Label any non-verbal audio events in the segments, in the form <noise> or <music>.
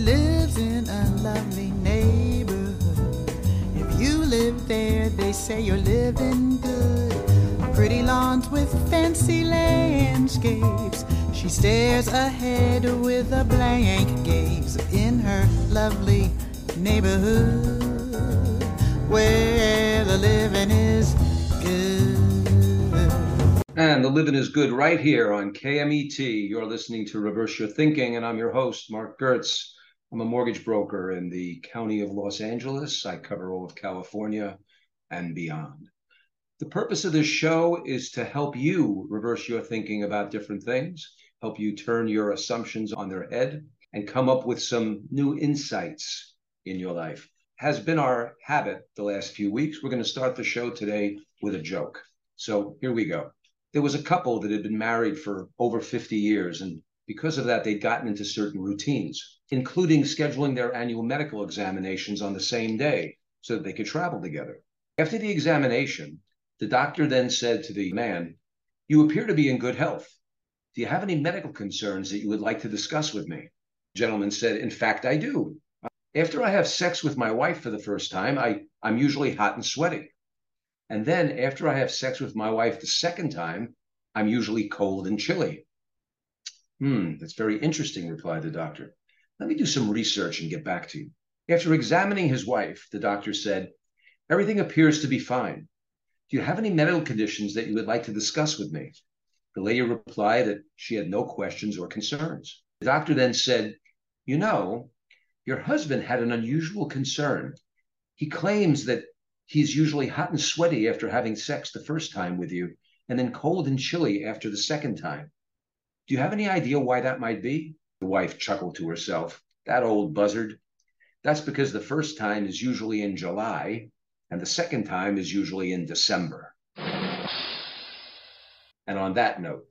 lives in a lovely neighborhood. If you live there, they say you're living good. Pretty lawns with fancy landscapes. She stares ahead with a blank gaze in her lovely neighborhood where the living is good. And the living is good right here on KMET. You're listening to Reverse Your Thinking, and I'm your host, Marc Gertz. I'm a mortgage broker in the county of Los Angeles. I cover all of California and beyond. The purpose of this show is to help you reverse your thinking about different things, help you turn your assumptions on their head, and come up with some new insights in your life. Has been our habit the last few weeks. We're going to start the show today with a joke. So here we go. There was a couple that had been married for over 50 years, and because of that, they'd gotten into certain routines, including scheduling their annual medical examinations on the same day so that they could travel together. After the examination, the doctor then said to the man, You appear to be in good health. Do you have any medical concerns that you would like to discuss with me? The gentleman said, In fact, I do. After I have sex with my wife for the first time, I, I'm usually hot and sweaty. And then after I have sex with my wife the second time, I'm usually cold and chilly. Hmm, that's very interesting, replied the doctor. Let me do some research and get back to you. After examining his wife, the doctor said, Everything appears to be fine. Do you have any medical conditions that you would like to discuss with me? The lady replied that she had no questions or concerns. The doctor then said, You know, your husband had an unusual concern. He claims that he's usually hot and sweaty after having sex the first time with you, and then cold and chilly after the second time. Do you have any idea why that might be? The wife chuckled to herself. That old buzzard. That's because the first time is usually in July, and the second time is usually in December. And on that note,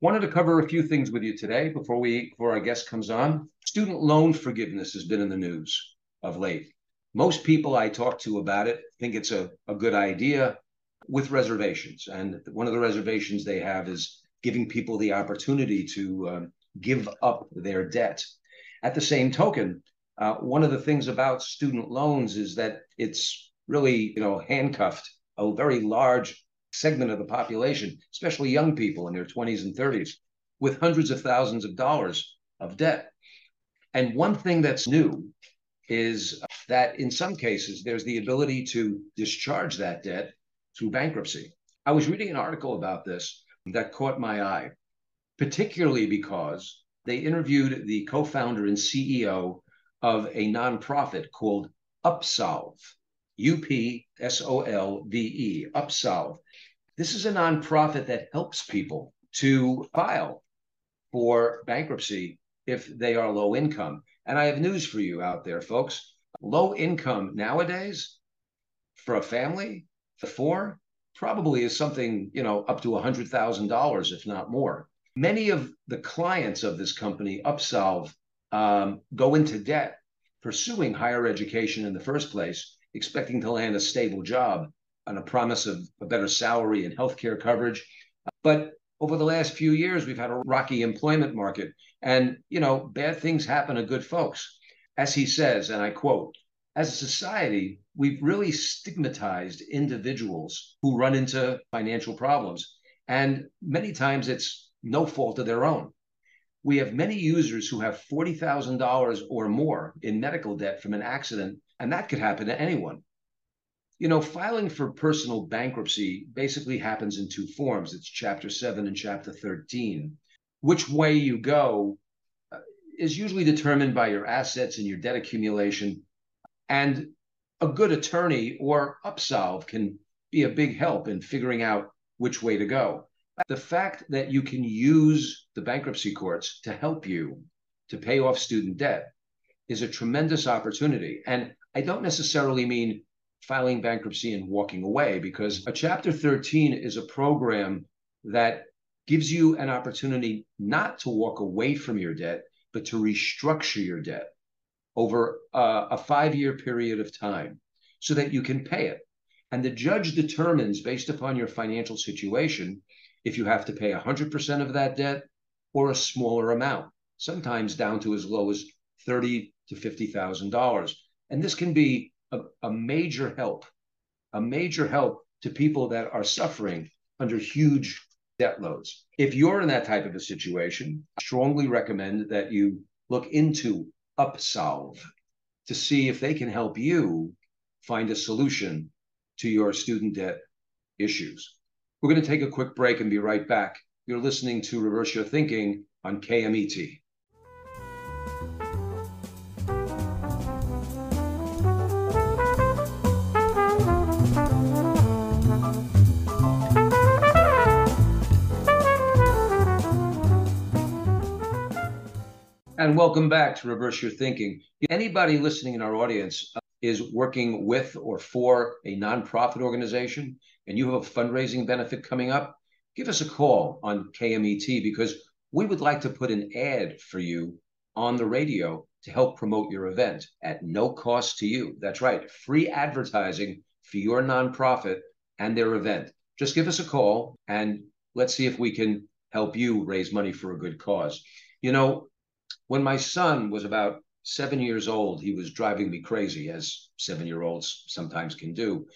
wanted to cover a few things with you today before we before our guest comes on. Student loan forgiveness has been in the news of late. Most people I talk to about it think it's a, a good idea with reservations. And one of the reservations they have is giving people the opportunity to um, give up their debt. At the same token, uh, one of the things about student loans is that it's really, you know, handcuffed a very large segment of the population, especially young people in their 20s and 30s, with hundreds of thousands of dollars of debt. And one thing that's new is that in some cases, there's the ability to discharge that debt through bankruptcy. I was reading an article about this that caught my eye, particularly because they interviewed the co founder and CEO of a nonprofit called Upsolve, U P S O L V E, Upsolve. This is a nonprofit that helps people to file for bankruptcy if they are low income. And I have news for you out there, folks. Low income nowadays for a family, for four, probably is something, you know, up to $100,000, if not more. Many of the clients of this company, Upsolve, um, go into debt pursuing higher education in the first place, expecting to land a stable job on a promise of a better salary and healthcare coverage. But over the last few years, we've had a rocky employment market. And, you know, bad things happen to good folks. As he says, and I quote, as a society, we've really stigmatized individuals who run into financial problems. And many times it's no fault of their own. We have many users who have $40,000 or more in medical debt from an accident, and that could happen to anyone. You know, filing for personal bankruptcy basically happens in two forms it's Chapter 7 and Chapter 13. Which way you go uh, is usually determined by your assets and your debt accumulation. And a good attorney or Upsolve can be a big help in figuring out which way to go. The fact that you can use the bankruptcy courts to help you to pay off student debt is a tremendous opportunity. And I don't necessarily mean filing bankruptcy and walking away because a chapter 13 is a program that gives you an opportunity not to walk away from your debt but to restructure your debt over uh, a five year period of time so that you can pay it and the judge determines based upon your financial situation if you have to pay 100% of that debt or a smaller amount sometimes down to as low as thirty to fifty thousand dollars, and this can be a, a major help, a major help to people that are suffering under huge debt loads. If you're in that type of a situation, I strongly recommend that you look into Upsolve to see if they can help you find a solution to your student debt issues. We're going to take a quick break and be right back. You're listening to Reverse Your Thinking on KMET. And welcome back to Reverse Your Thinking. Anybody listening in our audience uh, is working with or for a nonprofit organization and you have a fundraising benefit coming up, give us a call on KMET because we would like to put an ad for you on the radio to help promote your event at no cost to you. That's right, free advertising for your nonprofit and their event. Just give us a call and let's see if we can help you raise money for a good cause. You know, when my son was about seven years old, he was driving me crazy, as seven year olds sometimes can do.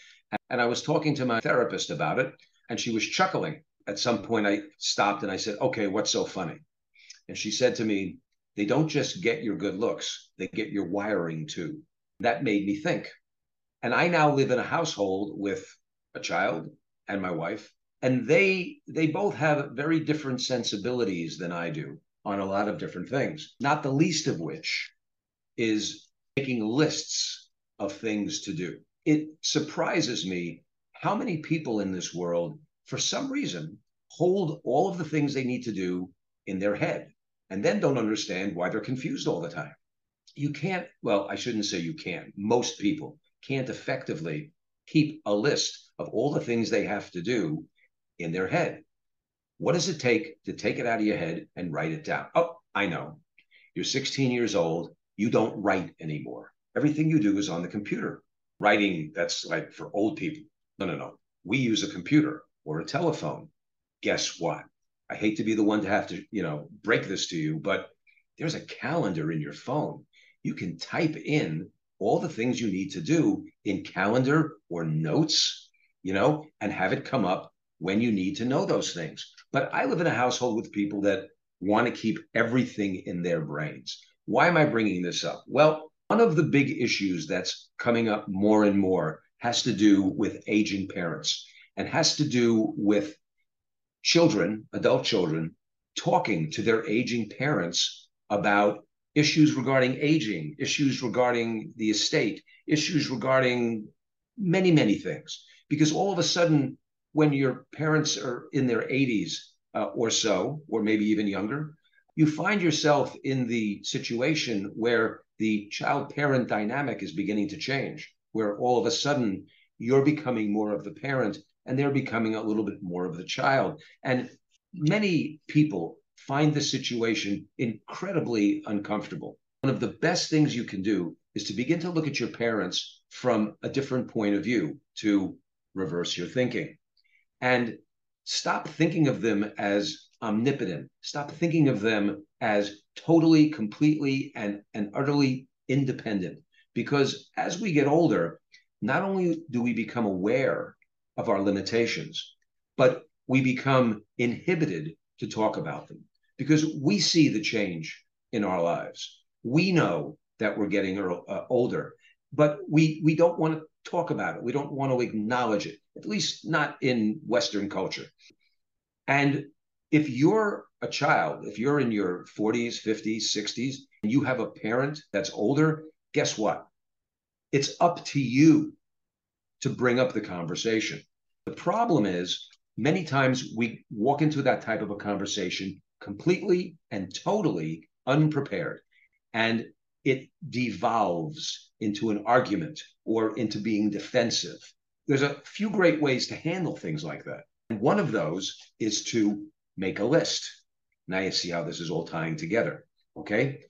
And I was talking to my therapist about it, and she was chuckling. At some point, I stopped and I said, Okay, what's so funny? And she said to me, They don't just get your good looks, they get your wiring too. That made me think. And I now live in a household with a child and my wife, and they they both have very different sensibilities than I do on a lot of different things, not the least of which is making lists of things to do. It surprises me how many people in this world, for some reason, hold all of the things they need to do in their head and then don't understand why they're confused all the time. You can't, well, I shouldn't say you can't. Most people can't effectively keep a list of all the things they have to do in their head. What does it take to take it out of your head and write it down? Oh, I know. You're 16 years old. You don't write anymore. Everything you do is on the computer. Writing, that's like for old people. No, no, no. We use a computer or a telephone. Guess what? I hate to be the one to have to, you know, break this to you, but there's a calendar in your phone. You can type in all the things you need to do in calendar or notes, you know, and have it come up when you need to know those things. But I live in a household with people that want to keep everything in their brains. Why am I bringing this up? Well, one of the big issues that's coming up more and more has to do with aging parents and has to do with children, adult children, talking to their aging parents about issues regarding aging, issues regarding the estate, issues regarding many, many things. Because all of a sudden, when your parents are in their 80s uh, or so, or maybe even younger, you find yourself in the situation where the child parent dynamic is beginning to change, where all of a sudden you're becoming more of the parent and they're becoming a little bit more of the child. And many people find this situation incredibly uncomfortable. One of the best things you can do is to begin to look at your parents from a different point of view, to reverse your thinking and stop thinking of them as omnipotent. Stop thinking of them as totally, completely, and, and utterly independent. Because as we get older, not only do we become aware of our limitations, but we become inhibited to talk about them because we see the change in our lives. We know that we're getting uh, older, but we we don't want to talk about it. We don't want to acknowledge it, at least not in Western culture. And if you're a child, if you're in your 40s, 50s, 60s, and you have a parent that's older, guess what? It's up to you to bring up the conversation. The problem is, many times we walk into that type of a conversation completely and totally unprepared. And it devolves into an argument or into being defensive. There's a few great ways to handle things like that. And one of those is to make a list. Now you see how this is all tying together. Okay.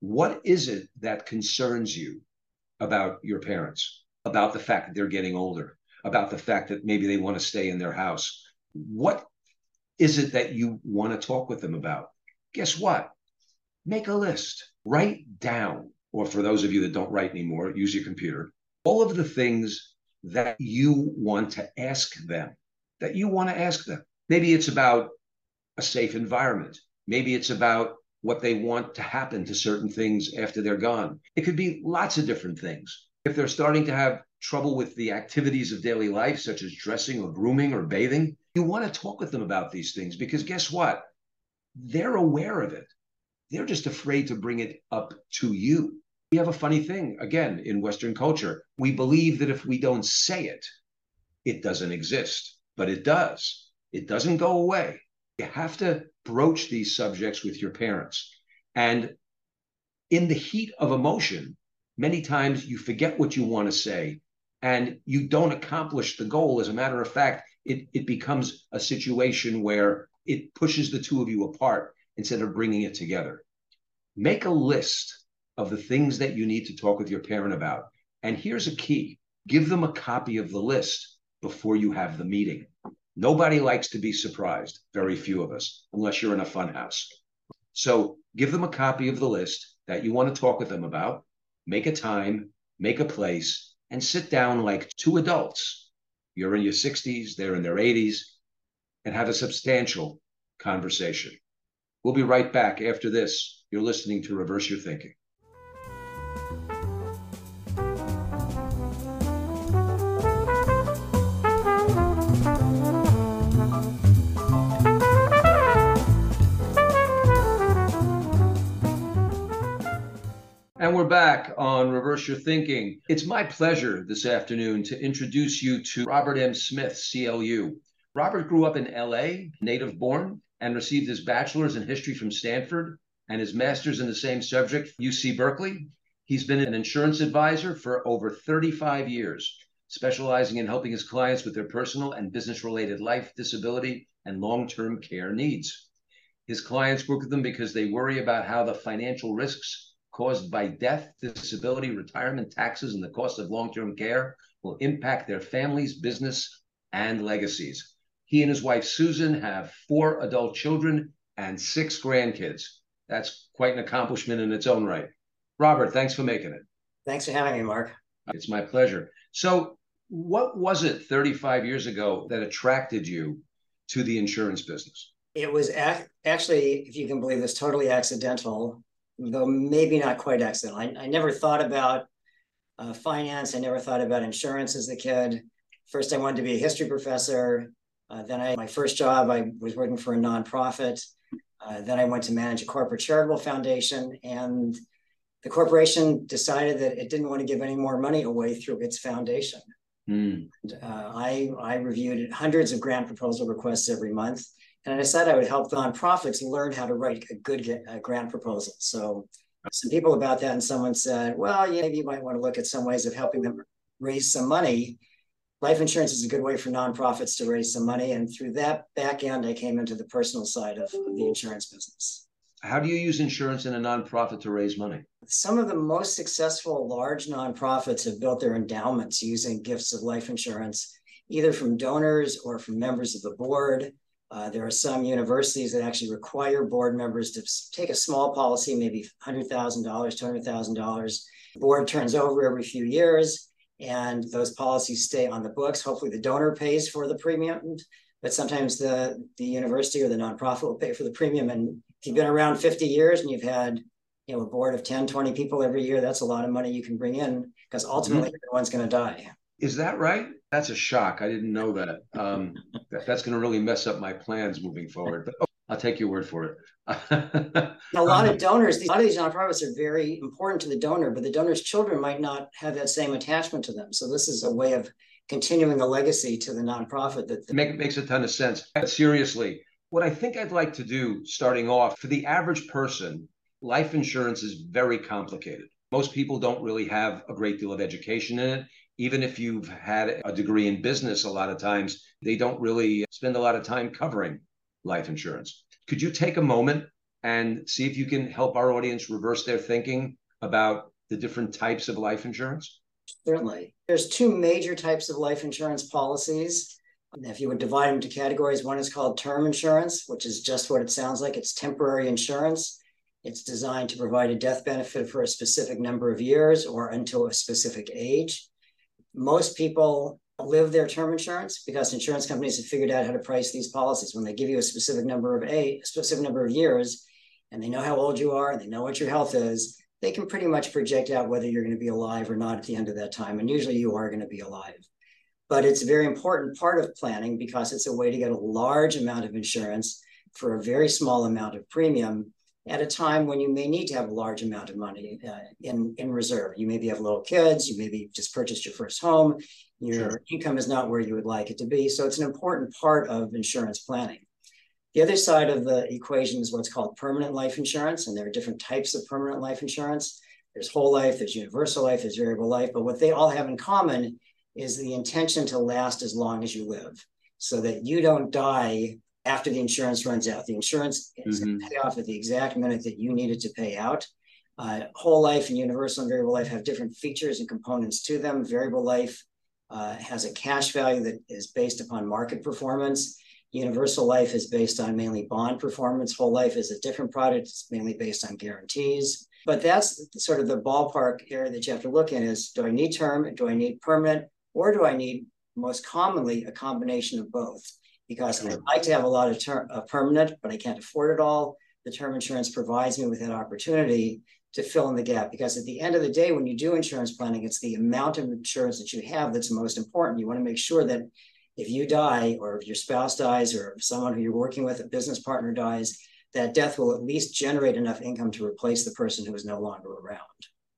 What is it that concerns you about your parents, about the fact that they're getting older, about the fact that maybe they want to stay in their house? What is it that you want to talk with them about? Guess what? make a list, write down, or for those of you that don't write anymore, use your computer, all of the things that you want to ask them, that you want to ask them. Maybe it's about a safe environment. Maybe it's about what they want to happen to certain things after they're gone. It could be lots of different things. If they're starting to have trouble with the activities of daily life, such as dressing or grooming or bathing, you want to talk with them about these things because guess what? They're aware of it. They're just afraid to bring it up to you. We have a funny thing, again, in Western culture. We believe that if we don't say it, it doesn't exist, but it does. It doesn't go away. You have to broach these subjects with your parents. And in the heat of emotion, many times you forget what you want to say and you don't accomplish the goal. As a matter of fact, it, it becomes a situation where it pushes the two of you apart instead of bringing it together. Make a list of the things that you need to talk with your parent about. And here's a key give them a copy of the list before you have the meeting. Nobody likes to be surprised, very few of us, unless you're in a fun house. So give them a copy of the list that you want to talk with them about, make a time, make a place, and sit down like two adults. You're in your 60s, they're in their 80s, and have a substantial conversation. We'll be right back after this. You're listening to Reverse Your Thinking. And we're back on Reverse Your Thinking. It's my pleasure this afternoon to introduce you to Robert M. Smith, CLU. Robert grew up in LA, native born, and received his bachelor's in history from Stanford and his master's in the same subject UC Berkeley. He's been an insurance advisor for over 35 years, specializing in helping his clients with their personal and business related life, disability, and long term care needs. His clients work with them because they worry about how the financial risks caused by death, disability, retirement, taxes, and the cost of long term care will impact their families, business, and legacies. He and his wife, Susan, have four adult children and six grandkids. That's quite an accomplishment in its own right. Robert, thanks for making it. Thanks for having me, Marc. It's my pleasure. So, what was it 35 years ago that attracted you to the insurance business? It was ac- actually, if you can believe this, totally accidental though maybe not quite accidental. I, I never thought about uh, finance. I never thought about insurance as a kid. First, I wanted to be a history professor. Uh, then, I my first job, I was working for a nonprofit. Uh, then, I went to manage a corporate charitable foundation, and the corporation decided that it didn't want to give any more money away through its foundation. Mm. And, I I reviewed hundreds of grant proposal requests every month and I decided I would help nonprofits learn how to write a good grant proposal. So some people about that, and someone said, well, yeah, maybe you might want to look at some ways of helping them raise some money. Life insurance is a good way for nonprofits to raise some money. And through that back end, I came into the personal side of, of the insurance business. How do you use insurance in a nonprofit to raise money? Some of the most successful large nonprofits have built their endowments using gifts of life insurance, either from donors or from members of the board uh, there are some universities that actually require board members to take a small policy, maybe $100,000, $200,000. Board turns over every few years, and those policies stay on the books. Hopefully, the donor pays for the premium, but sometimes the, the university or the nonprofit will pay for the premium. And if you've been around 50 years and you've had you know, a board of 10, 20 people every year, that's a lot of money you can bring in because ultimately mm-hmm. everyone's going to die. Is that right? That's a shock. I didn't know that. Um, that that's going to really mess up my plans moving forward. But oh, I'll take your word for it. a lot of <laughs> donors, a lot of these nonprofits are very important to the donor, but the donor's children might not have that same attachment to them. So this is a way of continuing a legacy to the nonprofit. That the- Make, makes a ton of sense. But seriously, what I think I'd like to do, starting off, for the average person, life insurance is very complicated. Most people don't really have a great deal of education in it even if you've had a degree in business, a lot of times they don't really spend a lot of time covering life insurance. Could you take a moment and see if you can help our audience reverse their thinking about the different types of life insurance? Certainly. There's two major types of life insurance policies. If you would divide them into categories, one is called term insurance, which is just what it sounds like it's temporary insurance. It's designed to provide a death benefit for a specific number of years or until a specific age. Most people live their term insurance because insurance companies have figured out how to price these policies. When they give you a specific number of a specific number of years, and they know how old you are, and they know what your health is, they can pretty much project out whether you're going to be alive or not at the end of that time. And usually you are going to be alive. But it's a very important part of planning because it's a way to get a large amount of insurance for a very small amount of premium at a time when you may need to have a large amount of money uh, in, in reserve. You maybe have little kids, you maybe just purchased your first home, your sure. income is not where you would like it to be. So it's an important part of insurance planning. The other side of the equation is what's called permanent life insurance, and there are different types of permanent life insurance. There's whole life, there's universal life, there's variable life, but what they all have in common is the intention to last as long as you live so that you don't die after the insurance runs out. The insurance is mm-hmm. going to pay off at the exact minute that you need it to pay out. Uh, whole life and universal and variable life have different features and components to them. Variable life uh, has a cash value that is based upon market performance. Universal life is based on mainly bond performance. Whole life is a different product. It's mainly based on guarantees. But that's sort of the ballpark area that you have to look in is do I need term? Do I need permanent? Or do I need most commonly a combination of both? Because I'd like to have a lot of uh, permanent, but I can't afford it all. The term insurance provides me with that opportunity to fill in the gap. Because at the end of the day, when you do insurance planning, it's the amount of insurance that you have that's most important. You want to make sure that if you die, or if your spouse dies, or if someone who you're working with, a business partner dies, that death will at least generate enough income to replace the person who is no longer around.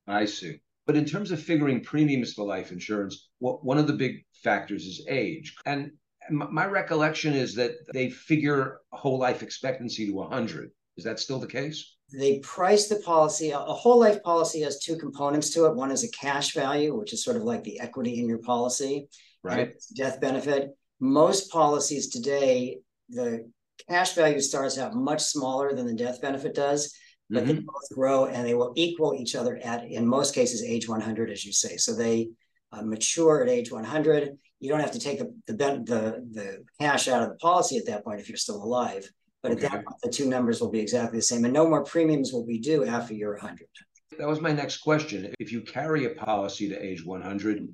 I see. But in terms of figuring premiums for life insurance, what, one of the big factors is age. And my recollection is that they figure whole life expectancy to 100. Is that still the case? They price the policy. A whole life policy has two components to it. One is a cash value, which is sort of like the equity in your policy, right? Death benefit. Most policies today, the cash value starts out much smaller than the death benefit does, but mm-hmm. they both grow and they will equal each other at, in most cases, age 100, as you say. So they uh, mature at age 100 you don't have to take the, the the the cash out of the policy at that point if you're still alive. But okay. at that point, the two numbers will be exactly the same, and no more premiums will be due after you're 100. That was my next question. If you carry a policy to age 100,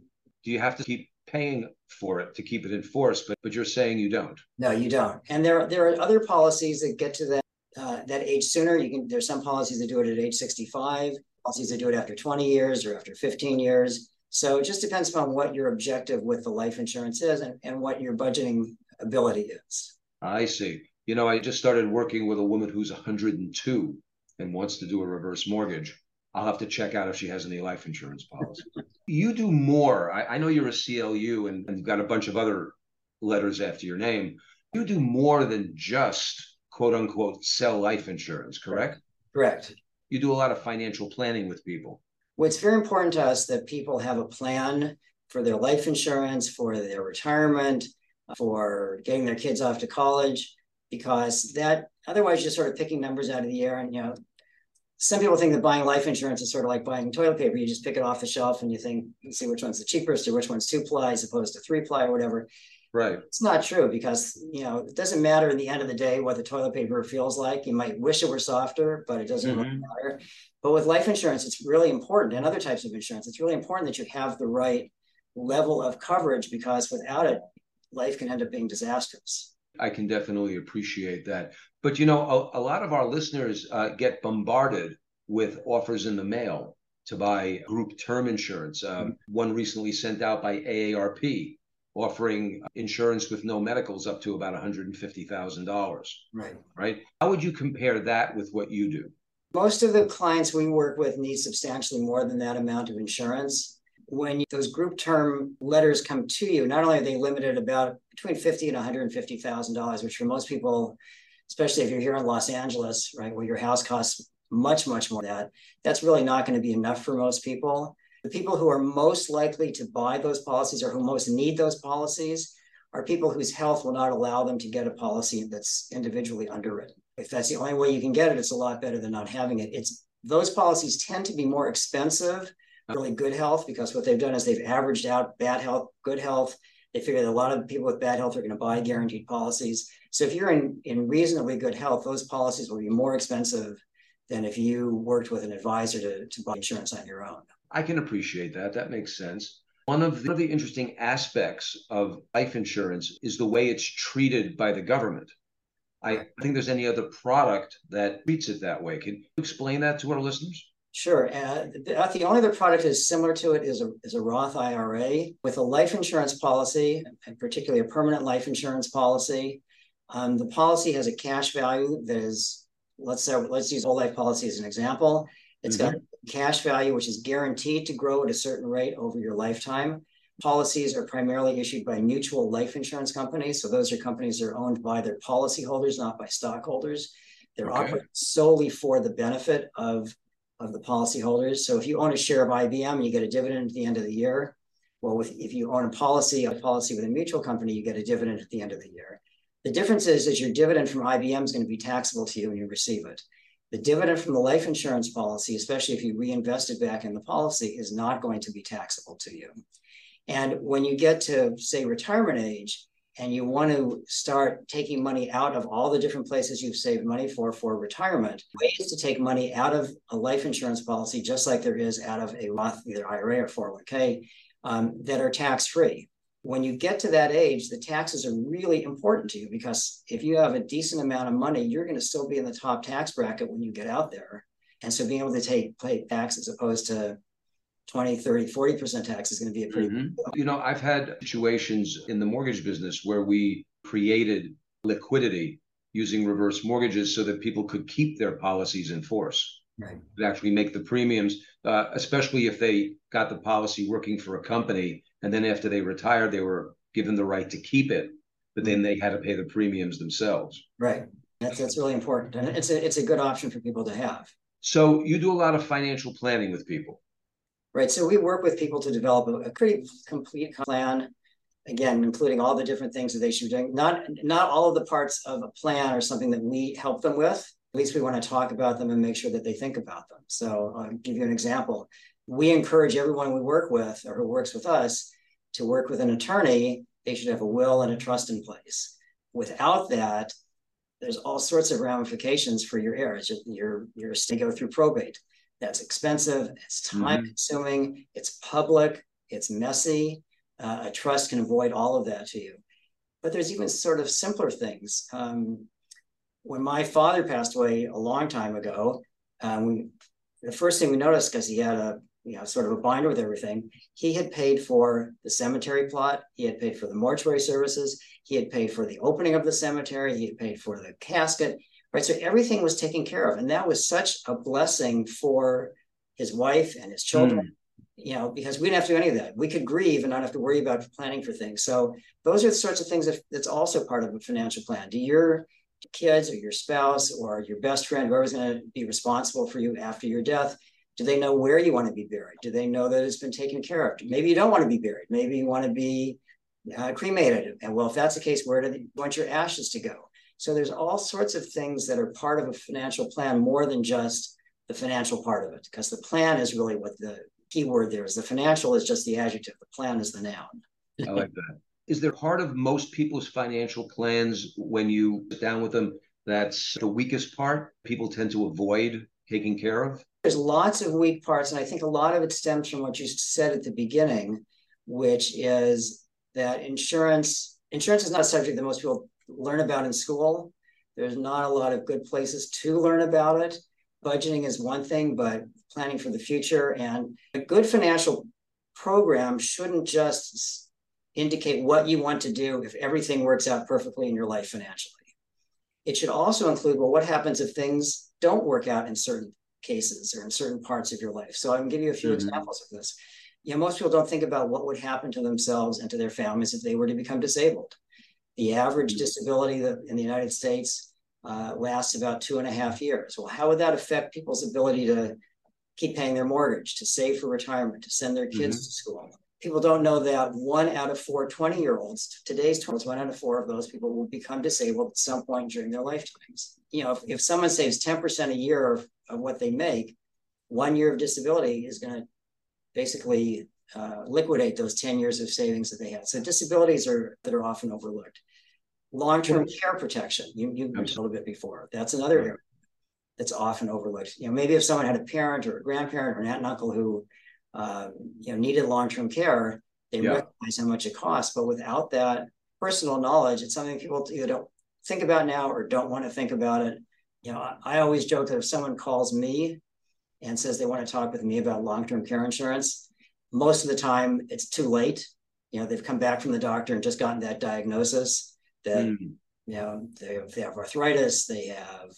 do you have to keep paying for it to keep it in force? But but you're saying you don't. No, you don't. And there there are other policies that get to that uh, that age sooner. You can there's some policies that do it at age 65, policies that do it after 20 years or after 15 years. So it just depends upon what your objective with the life insurance is and, and what your budgeting ability is. I see. You know, I just started working with a woman who's 102 and wants to do a reverse mortgage. I'll have to check out if she has any life insurance policy. <laughs> you do more. I, I, know you're a CLU and, and you've got a bunch of other letters after your name. You do more than just quote unquote sell life insurance, correct? Correct. You do a lot of financial planning with people what's very important to us that people have a plan for their life insurance, for their retirement, for getting their kids off to college, because that otherwise you're sort of picking numbers out of the air. And you know, some people think that buying life insurance is sort of like buying toilet paper. You just pick it off the shelf and you think, see which one's the cheapest or which one's two ply as opposed to three ply or whatever. Right. It's not true because you know it doesn't matter in the end of the day what the toilet paper feels like. You might wish it were softer, but it doesn't mm-hmm. really matter. But with life insurance, it's really important, and other types of insurance, it's really important that you have the right level of coverage because without it, life can end up being disastrous. I can definitely appreciate that. But you know, a, a lot of our listeners uh, get bombarded with offers in the mail to buy group term insurance. Um, mm-hmm. One recently sent out by AARP offering insurance with no medicals up to about $150,000. Right. Right. How would you compare that with what you do? Most of the clients we work with need substantially more than that amount of insurance. When those group term letters come to you, not only are they limited about between fifty and one hundred and fifty thousand dollars, which for most people, especially if you're here in Los Angeles, right, where your house costs much, much more than that, that's really not going to be enough for most people. The people who are most likely to buy those policies or who most need those policies are people whose health will not allow them to get a policy that's individually underwritten. If that's the only way you can get it, it's a lot better than not having it. It's those policies tend to be more expensive, really good health, because what they've done is they've averaged out bad health, good health. They figure that a lot of people with bad health are going to buy guaranteed policies. So if you're in, in reasonably good health, those policies will be more expensive than if you worked with an advisor to, to buy insurance on your own. I can appreciate that. That makes sense. One of, the, one of the interesting aspects of life insurance is the way it's treated by the government. I think there's any other product that treats it that way. Can you explain that to our listeners? Sure. Uh, the, only other product that is similar to it is a, is a Roth IRA with a life insurance policy, and particularly a permanent life insurance policy. Um, the policy has a cash value that is, let's say, let's use whole life policy as an example. It's mm-hmm. got cash value, which is guaranteed to grow at a certain rate over your lifetime. Policies are primarily issued by mutual life insurance companies. So those are companies that are owned by their policyholders, not by stockholders. They're okay. operating solely for the benefit of, of the policyholders. So if you own a share of IBM, you get a dividend at the end of the year. Well, with, if you own a policy, a policy with a mutual company, you get a dividend at the end of the year. The difference is, is your dividend from IBM is going to be taxable to you when you receive it. The dividend from the life insurance policy, especially if you reinvest it back in the policy, is not going to be taxable to you. And when you get to, say, retirement age, and you want to start taking money out of all the different places you've saved money for for retirement, ways to take money out of a life insurance policy, just like there is out of a Roth, either IRA or 401k, um, that are tax free when you get to that age, the taxes are really important to you because if you have a decent amount of money, you're going to still be in the top tax bracket when you get out there. And so being able to take pay tax as opposed to 20, 30, 40% tax is going to be a pretty mm-hmm. You know, I've had situations in the mortgage business where we created liquidity using reverse mortgages so that people could keep their policies in force. Right. actually make the premiums, uh, especially if they got the policy working for a company and then after they retired, they were given the right to keep it, but then mm-hmm. they had to pay the premiums themselves. Right. That's that's really important, and it's a it's a good option for people to have. So you do a lot of financial planning with people. Right. So we work with people to develop a, a pretty complete plan. Again, including all the different things that they should be doing. Not not all of the parts of a plan are something that we help them with. At least we want to talk about them and make sure that they think about them. So I'll give you an example. We encourage everyone we work with or who works with us to work with an attorney, they should have a will and a trust in place. Without that, there's all sorts of ramifications for your heirs. Your your estate go through probate. That's expensive. It's time mm-hmm. consuming. It's public. It's messy. Uh, a trust can avoid all of that to you. But there's even sort of simpler things. Um, when my father passed away a long time ago, um, we, the first thing we noticed because he had a you know, sort of a binder with everything. He had paid for the cemetery plot. He had paid for the mortuary services. He had paid for the opening of the cemetery. He had paid for the casket, right? So everything was taken care of. And that was such a blessing for his wife and his children, mm. you know, because we didn't have to do any of that. We could grieve and not have to worry about planning for things. So those are the sorts of things that, that's also part of a financial plan. Do your kids or your spouse or your best friend, whoever's going to be responsible for you after your death, do they know where you want to be buried? Do they know that it's been taken care of? Maybe you don't want to be buried. Maybe you want to be uh, cremated. And well, if that's the case, where do you want your ashes to go? So there's all sorts of things that are part of a financial plan more than just the financial part of it, because the plan is really what the key word there is. The financial is just the adjective. The plan is the noun. I like that. <laughs> Is there part of most people's financial plans when you sit down with them that's the weakest part? People tend to avoid taking care of? There's lots of weak parts, and I think a lot of it stems from what you said at the beginning, which is that insurance insurance is not a subject that most people learn about in school. There's not a lot of good places to learn about it. Budgeting is one thing, but planning for the future and a good financial program shouldn't just indicate what you want to do if everything works out perfectly in your life financially. It should also include well, what happens if things don't work out in certain cases or in certain parts of your life. So I can give you a few mm-hmm. examples of this. You know, most people don't think about what would happen to themselves and to their families if they were to become disabled. The average mm-hmm. disability in the United States uh, lasts about two and a half years. Well, how would that affect people's ability to keep paying their mortgage, to save for retirement, to send their kids mm-hmm. to school? People don't know that one out of four 20 year olds, today's 20 one out of four of those people will become disabled at some point during their lifetimes. You know, if, if someone saves 10% a year of of what they make, one year of disability is going to basically uh, liquidate those 10 years of savings that they had. So disabilities are that are often overlooked. Long-term care protection, you, you mentioned a little bit before. That's another area. that's often overlooked. You know, maybe if someone had a parent or a grandparent or an aunt and uncle who, uh, you know, needed long-term care, they yeah. recognize how much it costs. But without that personal knowledge, it's something people either don't think about now or don't want to think about it. You know, I, I always joke that if someone calls me and says they want to talk with me about long-term care insurance, most of the time it's too late. You know, they've come back from the doctor and just gotten that diagnosis that mm. you know they they have arthritis, they have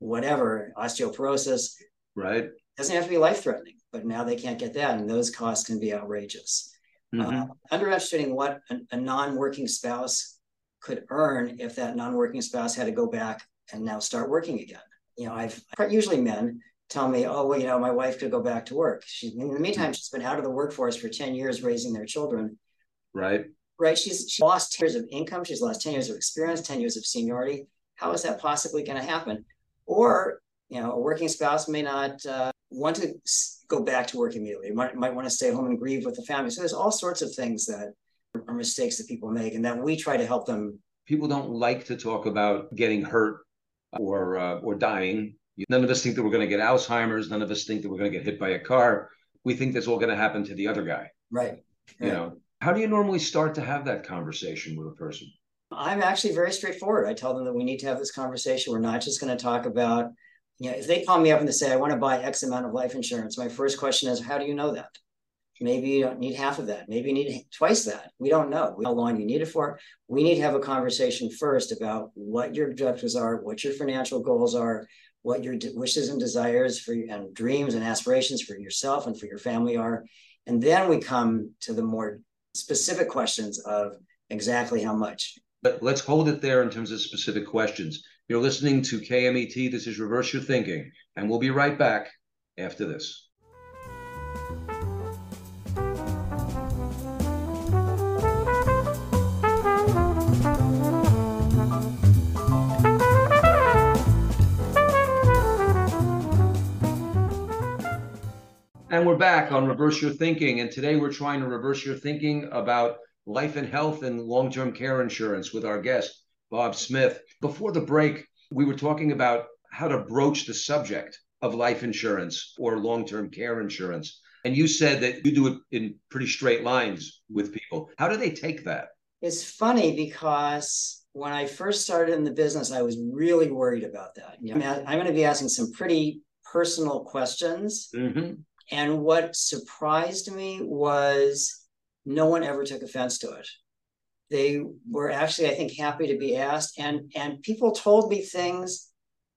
whatever osteoporosis. Right. Doesn't have to be life threatening, but now they can't get that, and those costs can be outrageous. Mm-hmm. Uh, underestimating what a, a non-working spouse could earn if that non-working spouse had to go back and now start working again. You know, I've usually men tell me, oh, well, you know, my wife could go back to work. She, in the meantime, she's been out of the workforce for 10 years raising their children. Right. Right. She's she lost 10 years of income. She's lost 10 years of experience, 10 years of seniority. How is that possibly going to happen? Or, you know, a working spouse may not uh, want to go back to work immediately, might, might want to stay home and grieve with the family. So there's all sorts of things that are mistakes that people make and that we try to help them. People don't like to talk about getting hurt or uh, or dying None of us think that we're going to get Alzheimer's. None of us think that we're going to get hit by a car. We think that's all going to happen to the other guy. Right. right. You know, how do you normally start to have that conversation with a person? I'm actually very straightforward. I tell them that we need to have this conversation. We're not just going to talk about, know, if they call me up and they say, I want to buy X amount of life insurance, my first question is, how do you know that? Maybe you don't need half of that. Maybe you need twice that. We don't know how long you need it for. We need to have a conversation first about what your objectives are, what your financial goals are, what your wishes and desires for and dreams and aspirations for yourself and for your family are. And then we come to the more specific questions of exactly how much. But let's hold it there in terms of specific questions. You're listening to KMET. This is Reverse Your Thinking, and we'll be right back after this. And we're back on Reverse Your Thinking. And today we're trying to reverse your thinking about life and health and long term care insurance with our guest, Bob Smith. Before the break, we were talking about how to broach the subject of life insurance or long term care insurance. And you said that you do it in pretty straight lines with people. How do they take that? It's funny because when I first started in the business, I was really worried about that. Know, I'm going to be asking some pretty personal questions. Mm-hmm. And what surprised me was no one ever took offense to it. They were actually, I think, happy to be asked. And, and people told me things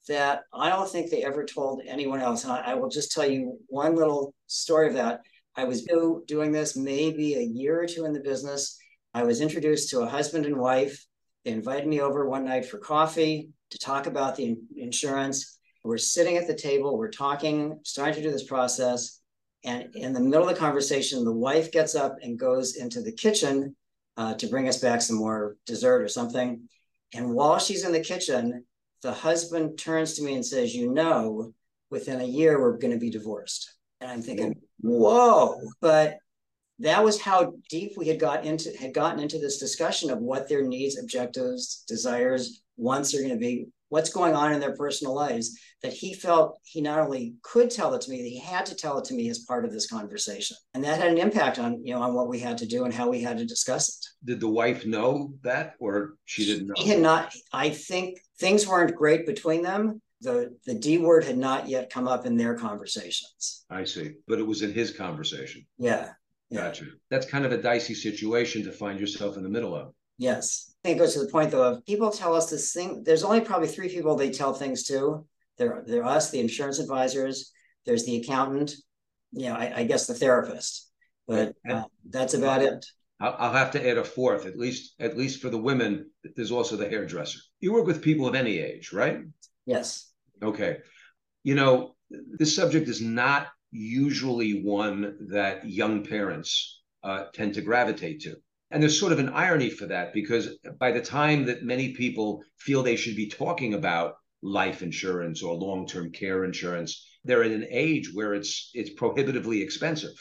that I don't think they ever told anyone else. And I, I will just tell you one little story of that. I was doing this maybe a year or two in the business. I was introduced to a husband and wife. They invited me over one night for coffee to talk about the insurance. We're sitting at the table, we're talking, starting to do this process. And in the middle of the conversation, the wife gets up and goes into the kitchen uh, to bring us back some more dessert or something. And while she's in the kitchen, the husband turns to me and says, You know, within a year, we're going to be divorced. And I'm thinking, Whoa. But that was how deep we had got into had gotten into this discussion of what their needs, objectives, desires, wants are going to be what's going on in their personal lives that he felt he not only could tell it to me, that he had to tell it to me as part of this conversation. And that had an impact on, you know, on what we had to do and how we had to discuss it. Did the wife know that or she didn't know? He had not, I think things weren't great between them. The the D word had not yet come up in their conversations. I see. But it was in his conversation. Yeah. yeah. Gotcha. That's kind of a dicey situation to find yourself in the middle of. Yes. I think it goes to the point though of people tell us this thing. There's only probably three people they tell things to. They're they're us, the insurance advisors. There's the accountant. You know, I, I guess the therapist. But uh, that's about it. I'll have to add a fourth, at least at least for the women. There's also the hairdresser. You work with people of any age, right? Yes. Okay. You know, this subject is not usually one that young parents uh, tend to gravitate to. And there's sort of an irony for that because by the time that many people feel they should be talking about life insurance or long-term care insurance, they're at an age where it's it's prohibitively expensive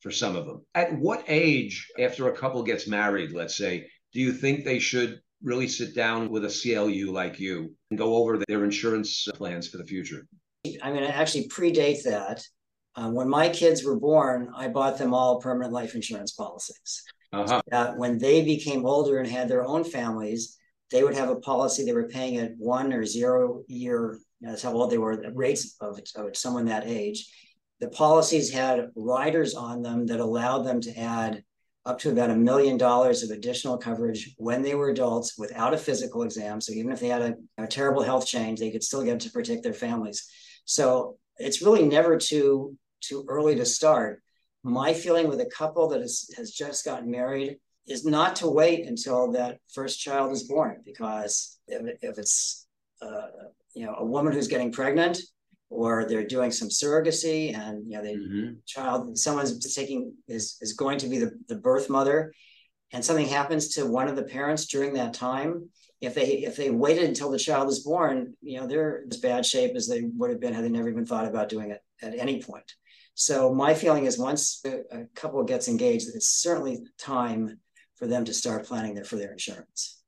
for some of them. At what age, after a couple gets married, let's say, do you think they should really sit down with a CLU like you and go over their insurance plans for the future? I'm going to actually predate that. Um, when my kids were born, I bought them all permanent life insurance policies. Uh-huh. When they became older and had their own families, they would have a policy they were paying at one or zero year. That's how old they were. The rates of, of someone that age. The policies had riders on them that allowed them to add up to about a million dollars of additional coverage when they were adults without a physical exam. So even if they had a, a, terrible health change, they could still get to protect their families. So it's really never too too early to start. My feeling with a couple that is, has just gotten married is not to wait until that first child is born, because if, if it's uh, you know a woman who's getting pregnant or they're doing some surrogacy and you know the mm-hmm. child someone's taking is is going to be the, the birth mother and something happens to one of the parents during that time if they if they waited until the child is born you know they're as bad shape as they would have been had they never even thought about doing it at any point so my feeling is once a, couple gets engaged it's certainly time for them to start planning their, for their insurance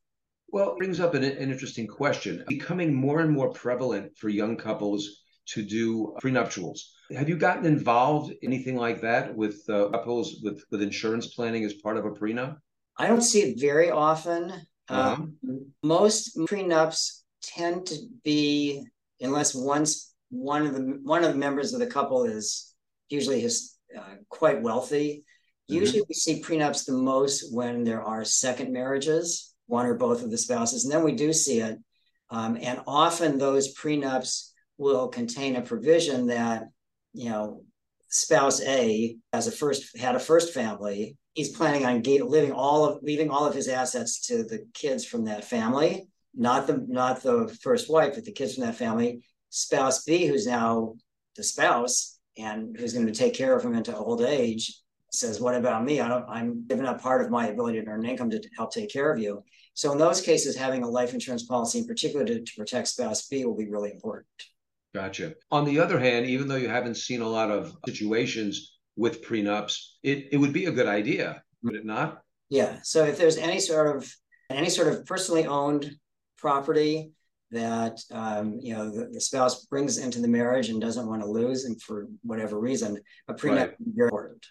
well it brings up an, an interesting question becoming more and more prevalent for young couples to do prenuptials. Have you gotten involved anything like that with uh, couples with with insurance planning as part of a prenup? I don't see it very often. Uh-huh. Um, most prenups tend to be unless once one of the one of the members of the couple is usually his uh, quite wealthy. Mm-hmm. Usually, we see prenups the most when there are second marriages, one or both of the spouses, and then we do see it. Um, and often those prenups will contain a provision that, you know, spouse A has a first had a first family. He's planning on living all of leaving all of his assets to the kids from that family, not the not the first wife, but the kids from that family. Spouse B, who's now the spouse and who's going to take care of him into old age, says, "What about me? I don't. I'm giving up part of my ability to earn income to help take care of you." So in those cases, having a life insurance policy, in particular to, to protect spouse B, will be really important. Gotcha. On the other hand, even though you haven't seen a lot of situations with prenups, it, it would be a good idea, would it not? Yeah. So if there's any sort of any sort of personally owned property that um, you know the, the, spouse brings into the marriage and doesn't want to lose, and for whatever reason, a prenup right. is very important.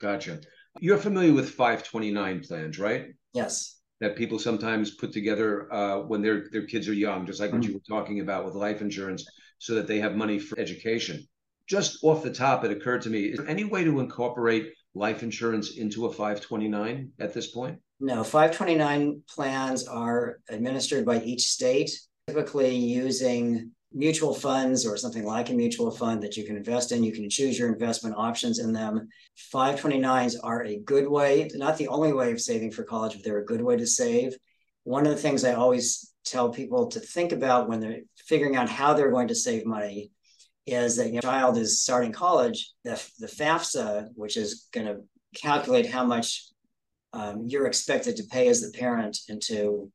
Gotcha. You're familiar with 529 plans, right? Yes. That people sometimes put together uh, when their their kids are young, just like mm-hmm. what you were talking about with life insurance so that they have money for education. Just off the top, it occurred to me is there any way to incorporate life insurance into a 529 at this point? No, 529 plans are administered by each state, typically using mutual funds or something like a mutual fund that you can invest in. You can choose your investment options in them. 529s are a good way, not the only way of saving for college, but they're a good way to save. One of the things I always tell people to think about when they're figuring out how they're going to save money is that your child is starting college, the, the FAFSA, which is going to calculate how much um, you're expected to pay as the parent into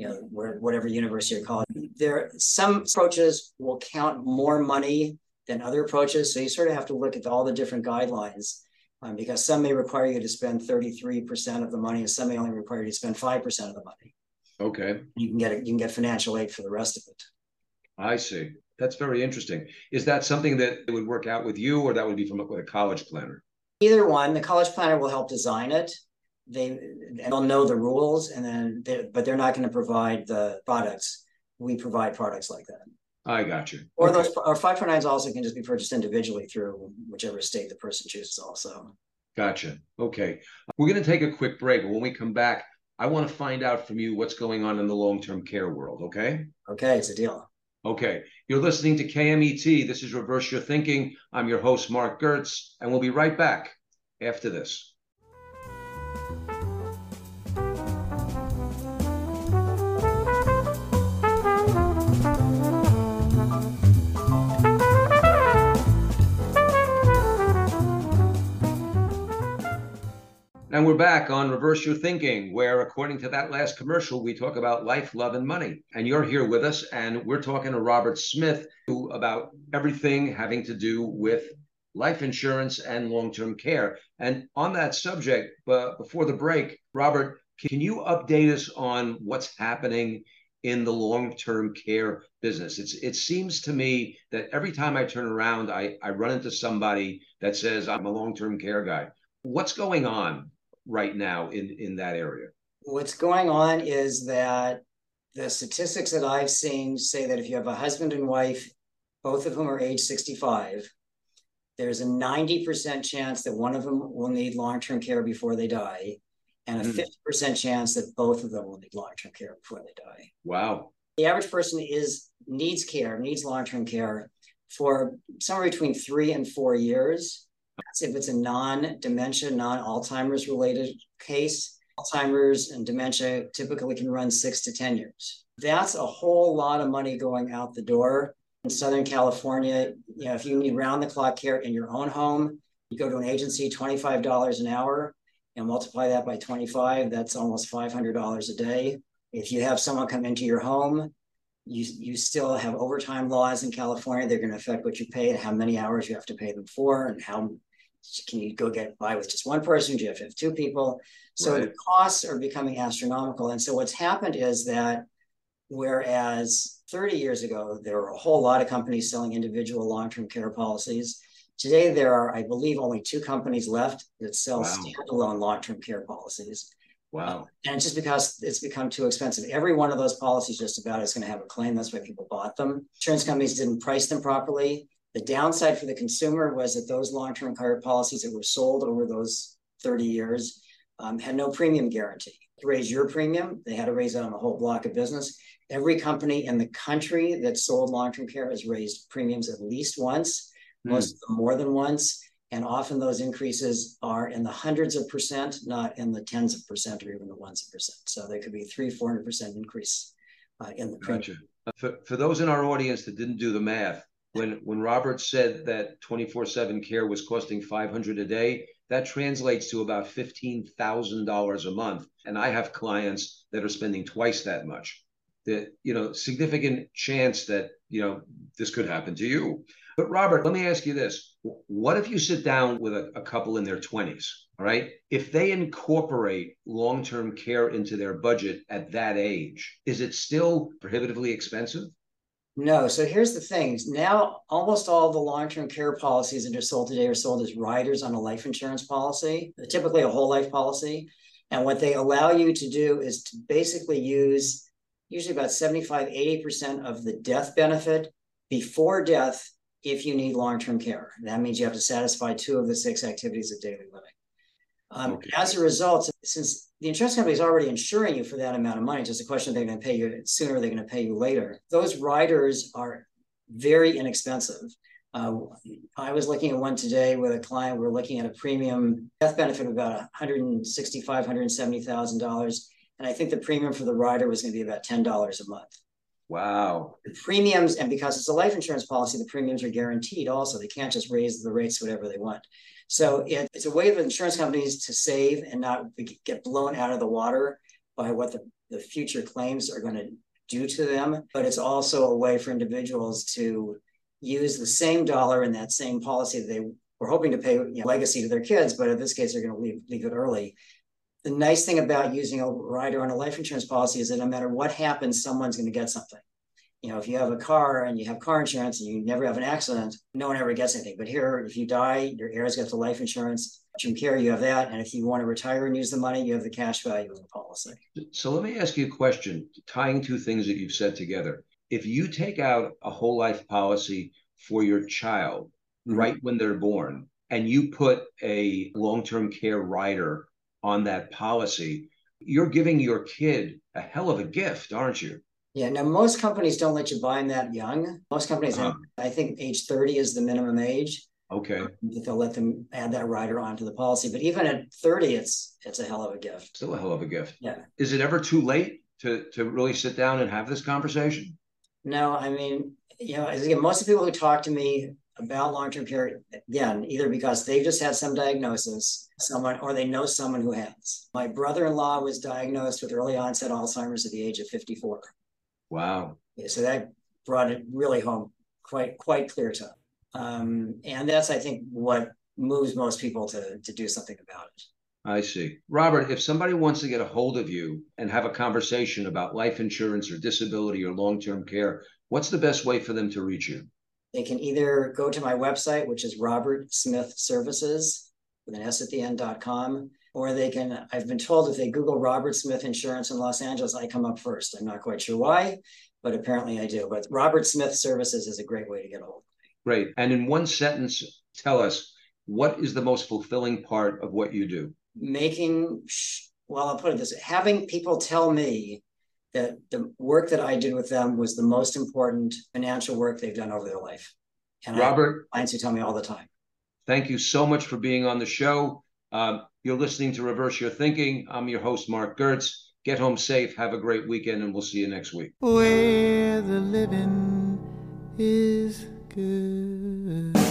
you know where, whatever university or college. There, some approaches will count more money than other approaches, so you sort of have to look at all the different guidelines. Um, because some may require you to spend 33% of the money, and some may only require you to spend 5% of the money. Okay. You can get it. You can get financial aid for the rest of it. I see. That's very interesting. Is that something that would work out with you, or that would be from a, with a college planner? Either one. The college planner will help design it. They they'll know the rules, and then they, but they're not going to provide the products. We provide products like that. I got you. Or okay. those or five twenty nines also can just be purchased individually through whichever state the person chooses. Also. Gotcha. Okay. We're going to take a quick break. When we come back, I want to find out from you what's going on in the long term care world. Okay. Okay, it's a deal. Okay. You're listening to KMET. This is Reverse Your Thinking. I'm your host, Marc Gertz, and we'll be right back after this. We're back on Reverse Your Thinking, where, according to that last commercial, we talk about life, love, and money. And you're here with us, and we're talking to Robert Smith about everything having to do with life insurance and long term care. And on that subject, but before the break, Robert, can you update us on what's happening in the long-term care business. It's it seems to me that every time I turn around, I, I run into somebody that says I'm a long-term care guy. What's going on right now in, in that area? What's going on is that the statistics that I've seen say that if you have a husband and wife, both of whom are age 65, there's a 90% chance that one of them will need long-term care before they die and a mm. 50% chance that both of them will need long-term care before they die. Wow. The average person is needs care, needs long-term care for somewhere between three and four years. If it's a non-dementia, non-Alzheimer's related case, Alzheimer's and dementia typically can run six to 10 years. That's a whole lot of money going out the door. In Southern California, you know, if you need round the clock care in your own home, you go to an agency, $25 an hour and multiply that by 25, that's almost $500 a day. If you have someone come into your home, you, you still have overtime laws in California. They're going to affect what you pay and how many hours you have to pay them for and how can you go get by with just one person? Do you have to have two people? So right. the costs are becoming astronomical. And so what's happened is that whereas 30 years ago, there were a whole lot of companies selling individual long-term care policies. Today, there are, I believe, only two companies left that sell wow. standalone long-term care policies. Wow. And it's just because it's become too expensive. Every one of those policies just about is going to have a claim. That's why people bought them. Insurance companies didn't price them properly. The downside for the consumer was that those long-term care policies that were sold over those 30 years um, had no premium guarantee. To raise your premium, they had to raise it on a whole block of business. Every company in the country that sold long-term care has raised premiums at least once, mm. most more than once. And often those increases are in the hundreds of percent, not in the tens of percent or even the ones of percent. So they could be three, 400% increase uh, in the premium. Gotcha. For, for those in our audience that didn't do the math, when when Robert said that 24/7 care was costing 500 a day, that translates to about $15,000 a month. And I have clients that are spending twice that much. That, you know, significant chance that, you know, this could happen to you. But Robert, let me ask you this. What if you sit down with a, a couple in their 20s, all right? If they incorporate long-term care into their budget at that age, is it still prohibitively expensive? No. So here's the thing. Now, almost all the long-term care policies that are sold today are sold as riders on a life insurance policy, typically a whole life policy. And what they allow you to do is to basically use usually about 75, 80% of the death benefit before death if you need long-term care. That means you have to satisfy two of the six activities of daily living. Um, okay. As a result, since the insurance company is already insuring you for that amount of money, it's just a question of they're going to pay you sooner or they're going to pay you later. Those riders are very inexpensive. Uh, I was looking at one today with a client. We are looking at a premium death benefit of about $165,000, $170,000. And I think the premium for the rider was going to be about $10 a month. Wow. The premiums, and because it's a life insurance policy, the premiums are guaranteed also. They can't just raise the rates whatever they want. So it, it's a way for insurance companies to save and not get blown out of the water by what the, the future claims are going to do to them. But it's also a way for individuals to use the same dollar in that same policy that they were hoping to pay you know, legacy to their kids, but in this case, they're going to leave, leave it early. The nice thing about using a rider on a life insurance policy is that no matter what happens, someone's going to get something you know, if you have a car and you have car insurance and you never have an accident, no one ever gets anything. But here, if you die, your heirs get the life insurance. From care, you have that. And if you want to retire and use the money, you have the cash value of the policy. So let me ask you a question, tying two things that you've said together. If you take out a whole life policy for your child mm-hmm. right when they're born, and you put a long-term care rider on that policy, you're giving your kid a hell of a gift, aren't you? Yeah, now most companies don't let you buy them that young. Most companies, uh-huh. have, I think age 30 is the minimum age. Okay. They'll let them add that rider onto the policy. But even at 30, it's it's a hell of a gift. Still a hell of a gift. Yeah. Is it ever too late to to really sit down and have this conversation? No, I mean, you know, as again, most of the people who talk to me about long-term care, again, either because they've just had some diagnosis, someone, or they know someone who has. My brother-in-law was diagnosed with early onset Alzheimer's at the age of 54. Wow. Yeah, so that brought it really home quite quite clear to them. Um, and that's I think what moves most people to to do something about it. I see. Robert, if somebody wants to get a hold of you and have a conversation about life insurance or disability or long term care, what's the best way for them to reach you? They can either go to my website, which is Robert Smith Services with an S at the end.com, or they can, I've been told if they Google Robert Smith Insurance in Los Angeles, I come up first. I'm not quite sure why, but apparently I do. But Robert Smith Services is a great way to get a hold of me. Great. And in one sentence, tell us what is the most fulfilling part of what you do? Making, well, I'll put it this way having people tell me that the work that I did with them was the most important financial work they've done over their life. And Robert, clients who tell me all the time. Thank you so much for being on the show. Um, you're listening to Reverse Your Thinking. I'm your host, Marc Gertz. Get home safe. Have a great weekend, and we'll see you next week. Where the living is good.